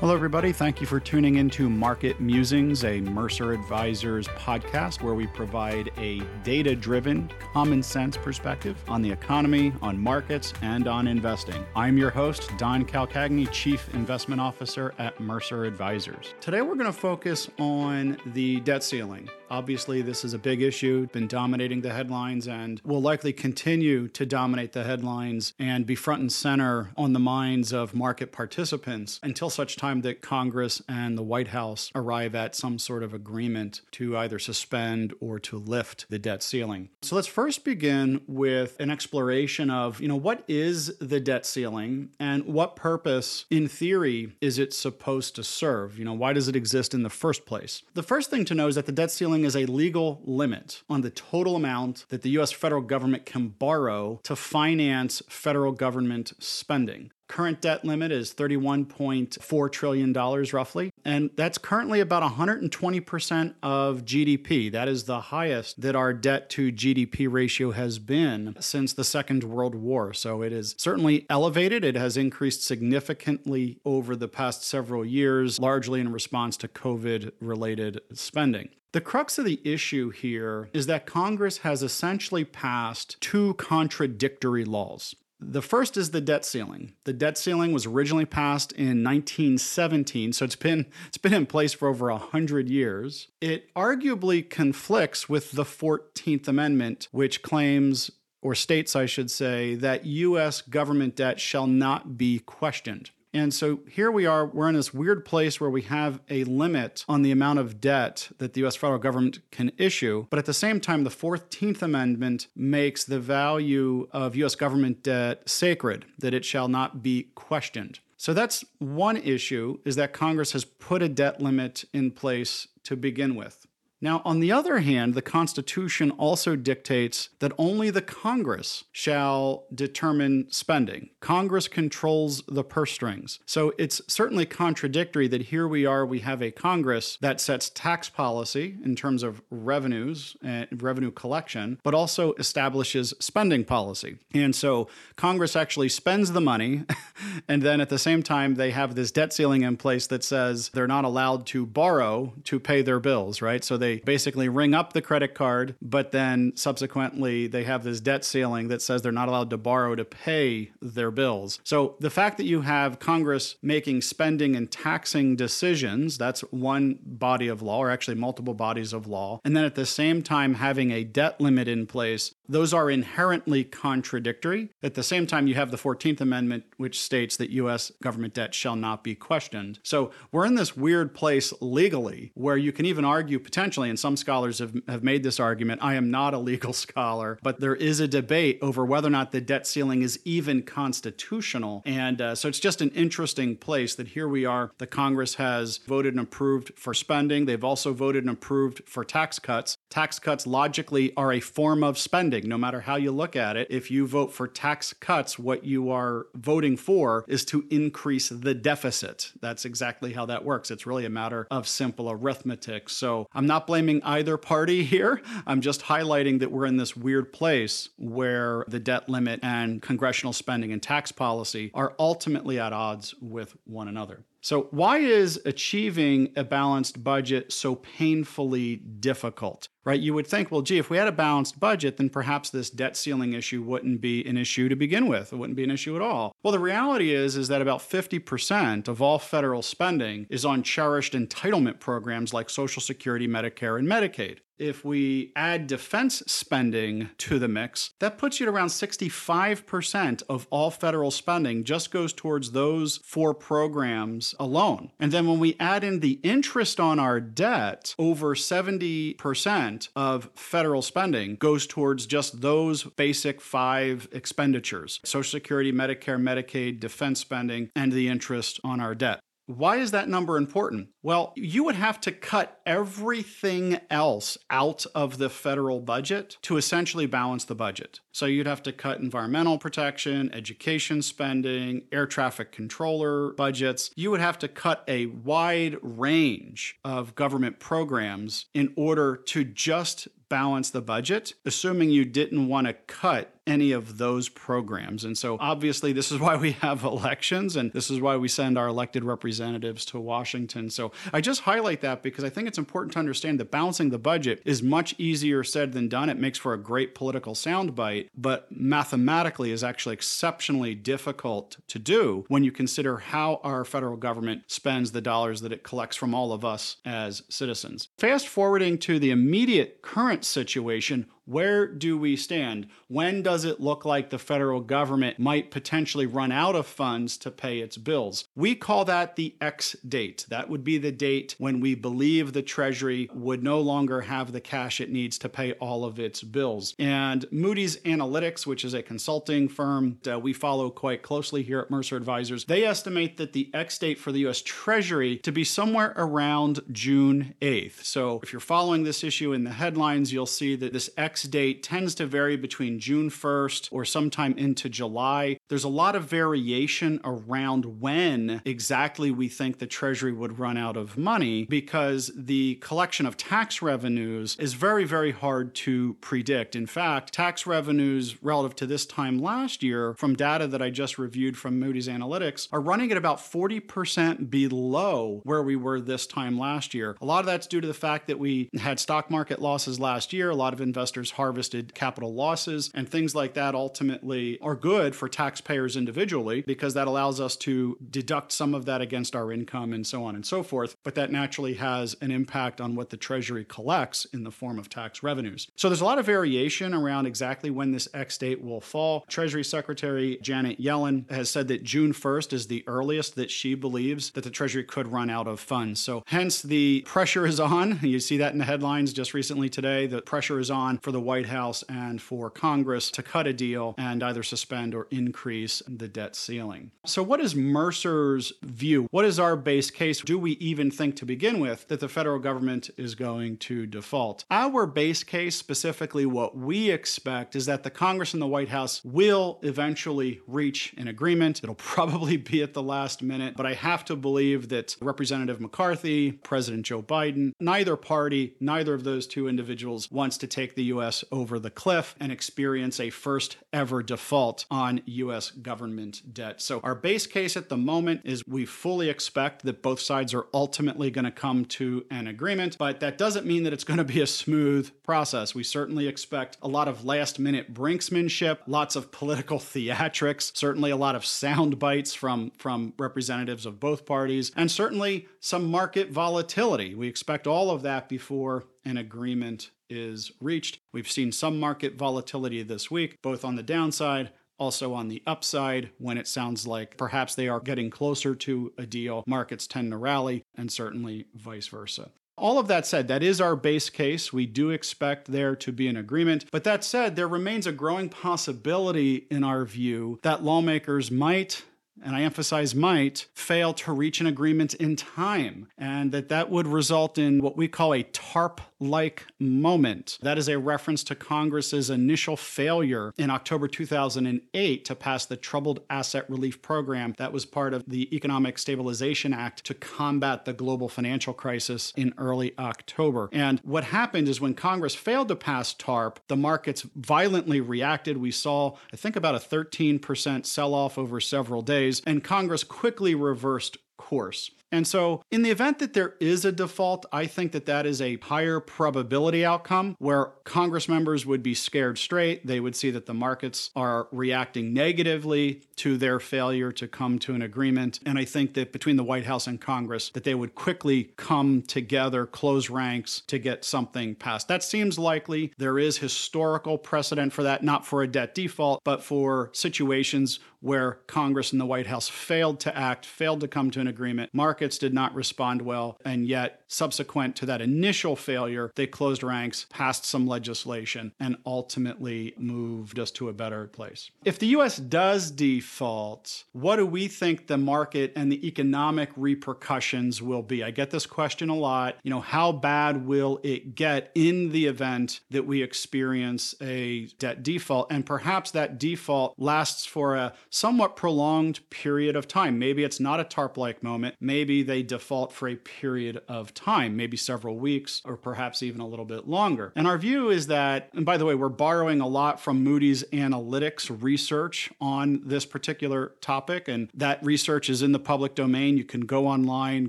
Hello, everybody. Thank you for tuning into Market Musings, a Mercer Advisors podcast where we provide a data driven, common sense perspective on the economy, on markets, and on investing. I'm your host, Don Calcagni, Chief Investment Officer at Mercer Advisors. Today, we're going to focus on the debt ceiling. Obviously, this is a big issue, been dominating the headlines, and will likely continue to dominate the headlines and be front and center on the minds of market participants until such time that Congress and the White House arrive at some sort of agreement to either suspend or to lift the debt ceiling. So let's first begin with an exploration of, you know, what is the debt ceiling and what purpose, in theory, is it supposed to serve? You know, why does it exist in the first place? The first thing to know is that the debt ceiling ceiling is a legal limit on the total amount that the US federal government can borrow to finance federal government spending. Current debt limit is $31.4 trillion, roughly. And that's currently about 120% of GDP. That is the highest that our debt to GDP ratio has been since the Second World War. So it is certainly elevated. It has increased significantly over the past several years, largely in response to COVID related spending. The crux of the issue here is that Congress has essentially passed two contradictory laws. The first is the debt ceiling. The debt ceiling was originally passed in 1917, so it's been it's been in place for over 100 years. It arguably conflicts with the 14th Amendment, which claims or states, I should say, that US government debt shall not be questioned. And so here we are, we're in this weird place where we have a limit on the amount of debt that the US federal government can issue. But at the same time, the 14th Amendment makes the value of US government debt sacred, that it shall not be questioned. So that's one issue is that Congress has put a debt limit in place to begin with. Now, on the other hand, the Constitution also dictates that only the Congress shall determine spending. Congress controls the purse strings. So it's certainly contradictory that here we are, we have a Congress that sets tax policy in terms of revenues and revenue collection, but also establishes spending policy. And so Congress actually spends the money, and then at the same time, they have this debt ceiling in place that says they're not allowed to borrow to pay their bills, right? So they basically ring up the credit card, but then subsequently they have this debt ceiling that says they're not allowed to borrow to pay their bills. So the fact that you have Congress making spending and taxing decisions, that's one body of law, or actually multiple bodies of law. And then at the same time having a debt limit in place, those are inherently contradictory. At the same time, you have the 14th Amendment, which states that U.S. government debt shall not be questioned. So we're in this weird place legally where you can even argue potentially and some scholars have, have made this argument. I am not a legal scholar, but there is a debate over whether or not the debt ceiling is even constitutional. And uh, so it's just an interesting place that here we are. The Congress has voted and approved for spending. They've also voted and approved for tax cuts. Tax cuts logically are a form of spending, no matter how you look at it. If you vote for tax cuts, what you are voting for is to increase the deficit. That's exactly how that works. It's really a matter of simple arithmetic. So I'm not blaming either party here. I'm just highlighting that we're in this weird place where the debt limit and congressional spending and tax policy are ultimately at odds with one another. So, why is achieving a balanced budget so painfully difficult? Right? You would think, well, gee, if we had a balanced budget, then perhaps this debt ceiling issue wouldn't be an issue to begin with. It wouldn't be an issue at all. Well, the reality is is that about 50% of all federal spending is on cherished entitlement programs like Social Security, Medicare, and Medicaid. If we add defense spending to the mix, that puts you at around 65% of all federal spending just goes towards those four programs alone. And then when we add in the interest on our debt, over 70% of federal spending goes towards just those basic five expenditures Social Security, Medicare, Medicaid, defense spending, and the interest on our debt. Why is that number important? Well, you would have to cut everything else out of the federal budget to essentially balance the budget. So you'd have to cut environmental protection, education spending, air traffic controller budgets. You would have to cut a wide range of government programs in order to just balance the budget, assuming you didn't want to cut any of those programs. And so, obviously, this is why we have elections and this is why we send our elected representatives to Washington. So, I just highlight that because I think it's important to understand that balancing the budget is much easier said than done. It makes for a great political soundbite, but mathematically is actually exceptionally difficult to do when you consider how our federal government spends the dollars that it collects from all of us as citizens. Fast forwarding to the immediate current situation, where do we stand? When does it look like the federal government might potentially run out of funds to pay its bills? We call that the X date. That would be the date when we believe the Treasury would no longer have the cash it needs to pay all of its bills. And Moody's Analytics, which is a consulting firm that we follow quite closely here at Mercer Advisors, they estimate that the X date for the US Treasury to be somewhere around June 8th. So if you're following this issue in the headlines, you'll see that this X date tends to vary between June 1st or sometime into July. There's a lot of variation around when exactly we think the Treasury would run out of money because the collection of tax revenues is very, very hard to predict. In fact, tax revenues relative to this time last year, from data that I just reviewed from Moody's Analytics, are running at about 40% below where we were this time last year. A lot of that's due to the fact that we had stock market losses last year. A lot of investors harvested capital losses, and things like that ultimately are good for taxpayers individually because that allows us to deduct some of that against our income and so on and so forth. But that naturally has an impact on what the Treasury collects in the form of tax revenues. So there's a lot of variation around exactly when this X date will fall. Treasury Secretary Janet Yellen has said that June 1st is the earliest that she believes that the Treasury could run out of funds. So hence the pressure is on. You see that in the headlines just recently today. The pressure is on for the White House and for Congress to cut a deal and either suspend or increase the debt ceiling. So, what is Mercer's view? What is our base case? Do we even think to begin with that the federal government is going to default? Our base case, specifically what we expect, is that the Congress and the White House will eventually reach an agreement. It'll probably be at the last minute, but I have to believe that Representative McCarthy, President Joe Biden, neither party, neither of those two individuals wants to take the U.S. U.S. over the cliff and experience a first ever default on U.S. government debt. So, our base case at the moment is we fully expect that both sides are ultimately going to come to an agreement, but that doesn't mean that it's going to be a smooth process. We certainly expect a lot of last minute brinksmanship, lots of political theatrics, certainly a lot of sound bites from, from representatives of both parties, and certainly some market volatility. We expect all of that before an agreement is reached. We've seen some market volatility this week, both on the downside also on the upside, when it sounds like perhaps they are getting closer to a deal, markets tend to rally, and certainly vice versa. All of that said, that is our base case. We do expect there to be an agreement. But that said, there remains a growing possibility, in our view, that lawmakers might and I emphasize might, fail to reach an agreement in time, and that that would result in what we call a TARP like moment. That is a reference to Congress's initial failure in October 2008 to pass the Troubled Asset Relief Program that was part of the Economic Stabilization Act to combat the global financial crisis in early October. And what happened is when Congress failed to pass TARP, the markets violently reacted. We saw, I think, about a 13% sell off over several days, and Congress quickly reversed course. And so, in the event that there is a default, I think that that is a higher probability outcome where Congress members would be scared straight. They would see that the markets are reacting negatively to their failure to come to an agreement. And I think that between the White House and Congress, that they would quickly come together, close ranks to get something passed. That seems likely. There is historical precedent for that, not for a debt default, but for situations where Congress and the White House failed to act, failed to come to an agreement. Markets did not respond well, and yet, subsequent to that initial failure, they closed ranks, passed some legislation, and ultimately moved us to a better place. If the US does default, what do we think the market and the economic repercussions will be? I get this question a lot. You know, how bad will it get in the event that we experience a debt default? And perhaps that default lasts for a somewhat prolonged period of time. Maybe it's not a TARP like moment. Maybe they default for a period of time, maybe several weeks or perhaps even a little bit longer. And our view is that, and by the way, we're borrowing a lot from Moody's Analytics research on this particular topic. And that research is in the public domain. You can go online,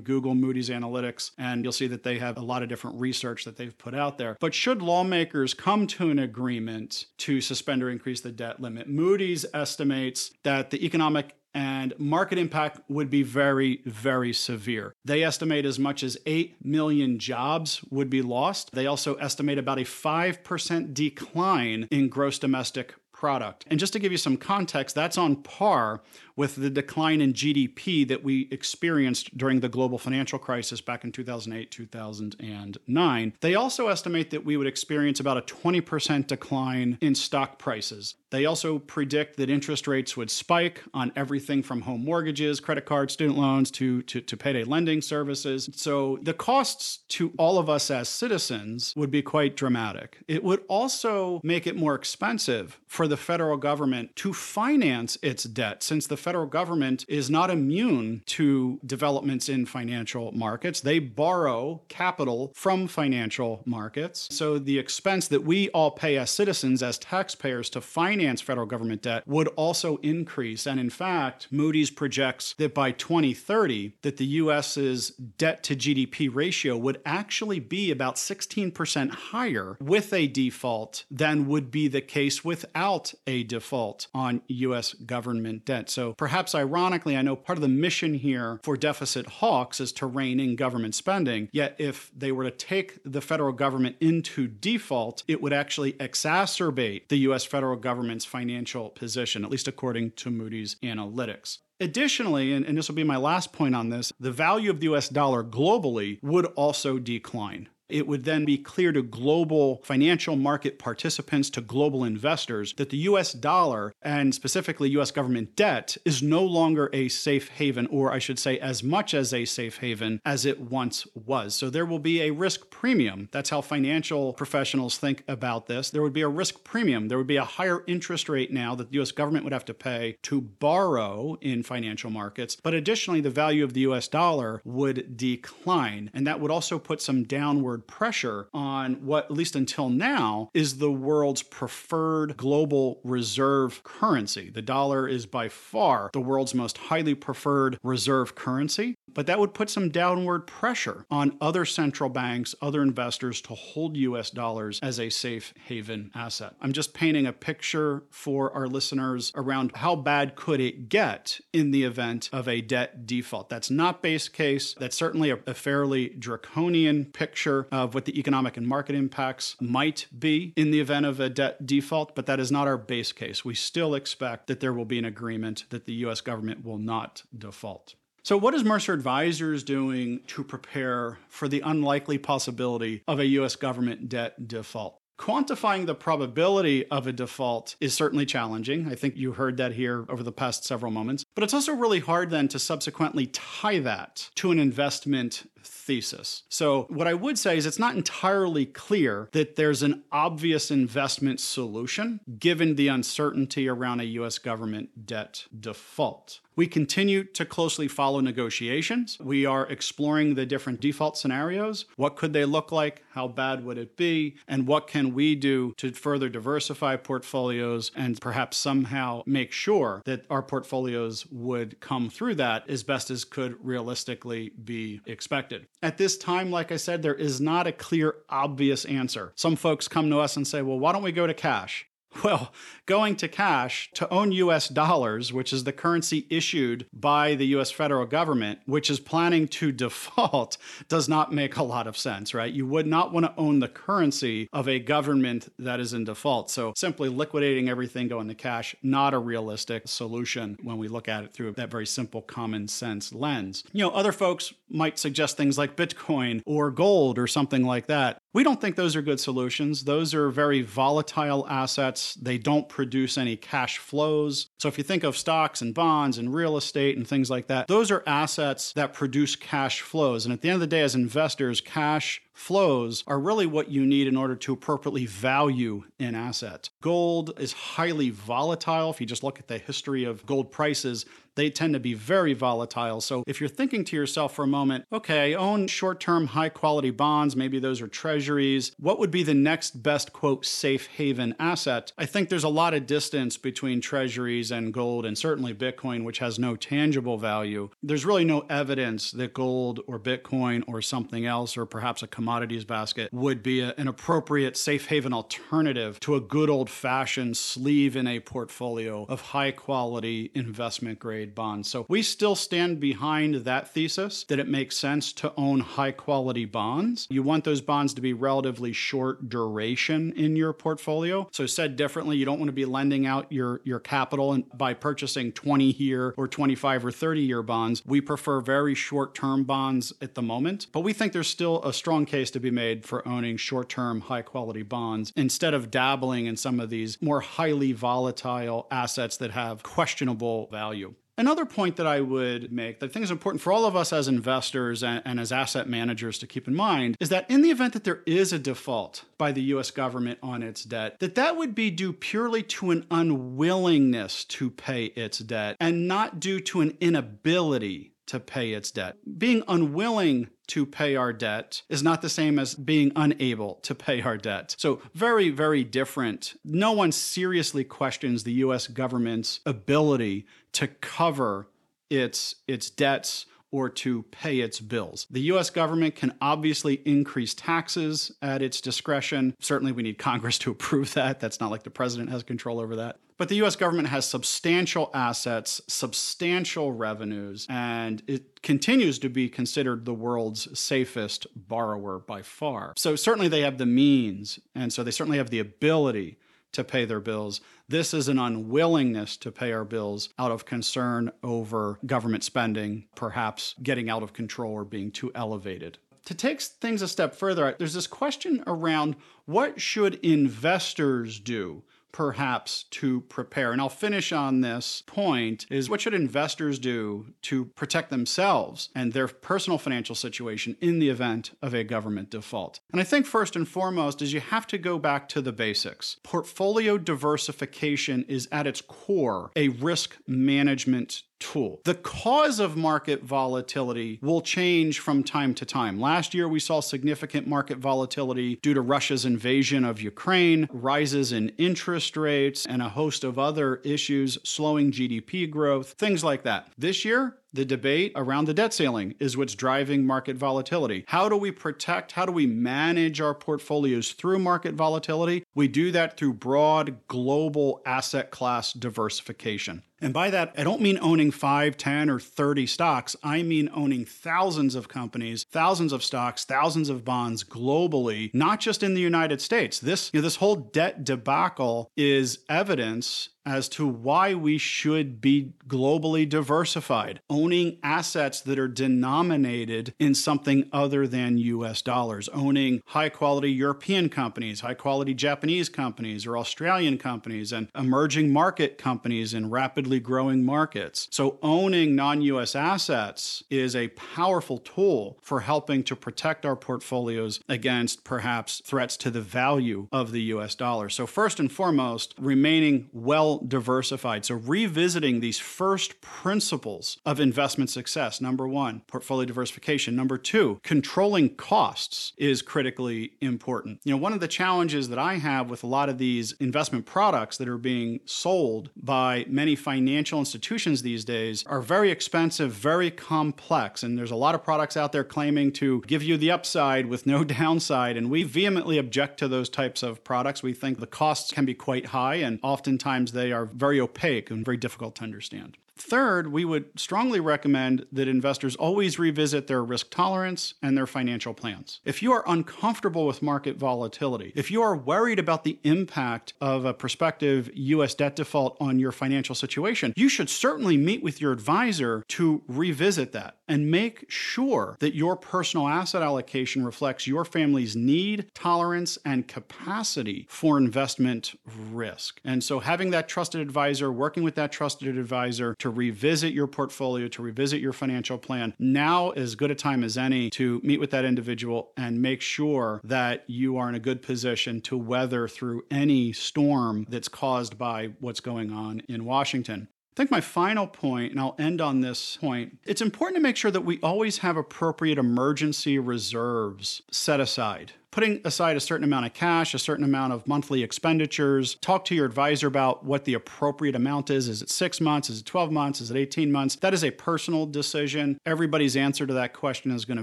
Google Moody's Analytics, and you'll see that they have a lot of different research that they've put out there. But should lawmakers come to an agreement to suspend or increase the debt limit, Moody's estimates that the economic and market impact would be very, very severe. They estimate as much as 8 million jobs would be lost. They also estimate about a 5% decline in gross domestic product. And just to give you some context, that's on par with the decline in GDP that we experienced during the global financial crisis back in 2008, 2009. They also estimate that we would experience about a 20% decline in stock prices. They also predict that interest rates would spike on everything from home mortgages, credit cards, student loans to, to, to payday lending services. So the costs to all of us as citizens would be quite dramatic. It would also make it more expensive for the federal government to finance its debt since the federal government is not immune to developments in financial markets. They borrow capital from financial markets. So the expense that we all pay as citizens, as taxpayers, to finance federal government debt would also increase. And in fact, Moody's projects that by 2030, that the US's debt to GDP ratio would actually be about 16% higher with a default than would be the case without a default on US government debt. So Perhaps ironically, I know part of the mission here for deficit hawks is to rein in government spending. Yet, if they were to take the federal government into default, it would actually exacerbate the US federal government's financial position, at least according to Moody's Analytics. Additionally, and, and, this will be my last point on this, the value of the US dollar globally would also decline. It would then be clear to global financial market participants, to global investors, that the US dollar and specifically US government debt is no longer a safe haven, or I should say, as much as a safe haven as it once was. So there will be a risk premium. That's how financial professionals think about this. There would be a risk premium. There would be a higher interest rate now that the US government would have to pay to borrow in financial markets. But additionally, the value of the US dollar would decline. And that would also put some downward pressure on what, at least until now, is the world's preferred global reserve currency. The dollar is by far the world's most highly preferred reserve currency, but that would put some downward pressure on other central banks, other investors to hold US dollars as a safe haven asset. I'm just painting a picture for our listeners around how bad could it get in the event of a debt default. That's not base case. That's certainly a, a fairly draconian picture of what the economic and market impacts might be in the event of a debt default, but that is not our base case. We still expect that there will be an agreement that the US government will not default. So, what is Mercer Advisors doing to prepare for the unlikely possibility of a US government debt default? Quantifying the probability of a default is certainly challenging. I think you heard that here over the past several moments. But it's also really hard then to subsequently tie that to an investment thesis. So, what I would say is it's not entirely clear that there's an obvious investment solution given the uncertainty around a US government debt default. We continue to closely follow negotiations. We are exploring the different default scenarios. What could they look like? How bad would it be? And what can we do to further diversify portfolios and perhaps somehow make sure that our portfolios would come through that as best as could realistically be expected? At this time, like I said, there is not a clear, obvious answer. Some folks come to us and say, well, why don't we go to cash? Well, going to cash to own US dollars, which is the currency issued by the US federal government, which is planning to default, does not make a lot of sense, right? You would not want to own the currency of a government that is in default. So simply liquidating everything going to cash, not a realistic solution when we look at it through that very simple common sense lens. You know, other folks might suggest things like Bitcoin or gold or something like that. We don't think those are good solutions. Those are very volatile assets. They don't produce any cash flows. So if you think of stocks and bonds and real estate and things like that, those are assets that produce cash flows. And at the end of the day, as investors, cash flows are really what you need in order to appropriately value an asset. Gold is highly volatile. If you just look at the history of gold prices, they tend to be very volatile. So if you're thinking to yourself for a moment, okay, I own short term, high quality bonds, maybe those are treasuries, what would be the next best, quote, safe haven asset? I think there's a lot of distance between treasuries and gold and certainly Bitcoin, which has no tangible value. There's really no evidence that gold or Bitcoin or something else, or perhaps a commodities basket, would be a, an appropriate safe haven alternative to a good old fashioned sleeve in a portfolio of high quality investment grade bonds. So we still stand behind that thesis that it makes sense to own high quality bonds. You want those bonds to be relatively short duration in your portfolio. So said differently, you don't want to be lending out your, your capital and by purchasing 20 year or 25 or 30 year bonds. We prefer very short term bonds at the moment, but we think there's still a strong case to be made for owning short term, high quality bonds instead of dabbling in some of these more highly volatile assets that have questionable value. Another point that I would make that I think is important for all of us as investors and, and, as asset managers to keep in mind is that in the event that there is a default by the US government on its debt, that that would be due purely to an unwillingness to pay its debt and not due to an inability to pay its debt. Being unwilling to pay our debt is not the same as being unable to pay our debt. So, very, very different. No one seriously questions the US government's ability to cover its, its debts or to pay its bills. The US government can obviously increase taxes at its discretion. Certainly, we need Congress to approve that. That's not like the president has control over that. But the US government has substantial assets, substantial revenues, and it continues to be considered the world's safest borrower by far. So, certainly, they have the means, and so they certainly have the ability to pay their bills. This is an unwillingness to pay our bills out of concern over government spending, perhaps getting out of control or being too elevated. To take things a step further, there's this question around what should investors do perhaps to prepare. And I'll finish on this point is what should investors do to protect themselves and their personal financial situation in the event of a government default? And I think first and foremost is you have to go back to the basics. Portfolio diversification is at its core a risk management tool. The cause of market volatility will change from time to time. Last year, we saw significant market volatility due to Russia's invasion of Ukraine, rises in interest rates, and a host of other issues, slowing GDP growth, things like that. This year, the debate around the debt ceiling is what's driving market volatility. How do we protect, how do we manage our portfolios through market volatility? We do that through broad global asset class diversification. And by that, I don't mean owning 5, 10, or 30 stocks. I mean owning thousands of companies, thousands of stocks, thousands of bonds globally, not just in the United States. This, you know, this whole debt debacle is evidence as to why we should be globally diversified, owning assets that are denominated in something other than US dollars, owning high quality European companies, high quality Japanese companies or Australian companies, and emerging market companies in rapidly growing markets. So, owning non US assets is a powerful tool for helping to protect our portfolios against perhaps threats to the value of the US dollar. So, first and foremost, remaining well diversified. So, revisiting these first principles of investment success number one, portfolio diversification. Number two, controlling costs is critically important. You know, one of the challenges that I have with a lot of these investment products that are being sold by many financial institutions these days are very expensive, very complex. And there's a lot of products out there claiming to give you the upside with no downside. And we vehemently object to those types of products. We think the costs can be quite high, and oftentimes they are very opaque and very difficult to understand. Third, we would strongly recommend that investors always revisit their risk tolerance and their financial plans. If you are uncomfortable with market volatility, if you are worried about the impact of a prospective US debt default on your financial situation, you should certainly meet with your advisor to revisit that and make sure that your personal asset allocation reflects your family's need, tolerance, and capacity for investment risk. And so having that trusted advisor, working with that trusted advisor to revisit your portfolio, to revisit your financial plan, now is as good a time as any to meet with that individual and make sure that you are in a good position to weather through any storm that's caused by what's going on in Washington. I think my final point, and I'll end on this point, it's important to make sure that we always have appropriate emergency reserves set aside putting aside a certain amount of cash, a certain amount of monthly expenditures. Talk to your advisor about what the appropriate amount is. Is it six months? Is it 12 months? Is it 18 months? That is a personal decision. Everybody's answer to that question is going to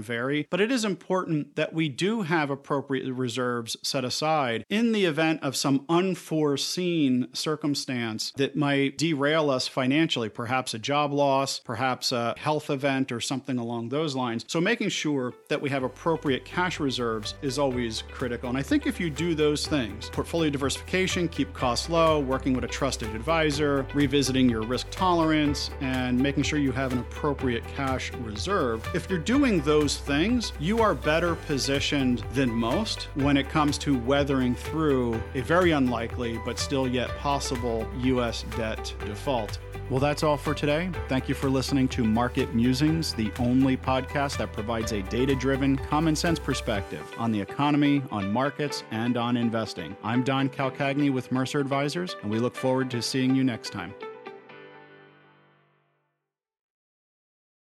vary, but it is important that we do have appropriate reserves set aside in the event of some unforeseen circumstance that might derail us financially, perhaps a job loss, perhaps a health event, or something along those lines. So, making sure that we have appropriate cash reserves is always always critical. And I think if you do those things, portfolio diversification, keep costs low, working with a trusted advisor, revisiting your risk tolerance, and making sure you have an appropriate cash reserve, if you're doing those things, you are better positioned than most when it comes to weathering through a very unlikely but still yet possible U.S. debt default. Well, that's all for today. Thank you for listening to Market Musings, the only podcast that provides a data driven, common sense perspective on the economy, on markets, and on investing. I'm Don Calcagni with Mercer Advisors, and we look forward to seeing you next time.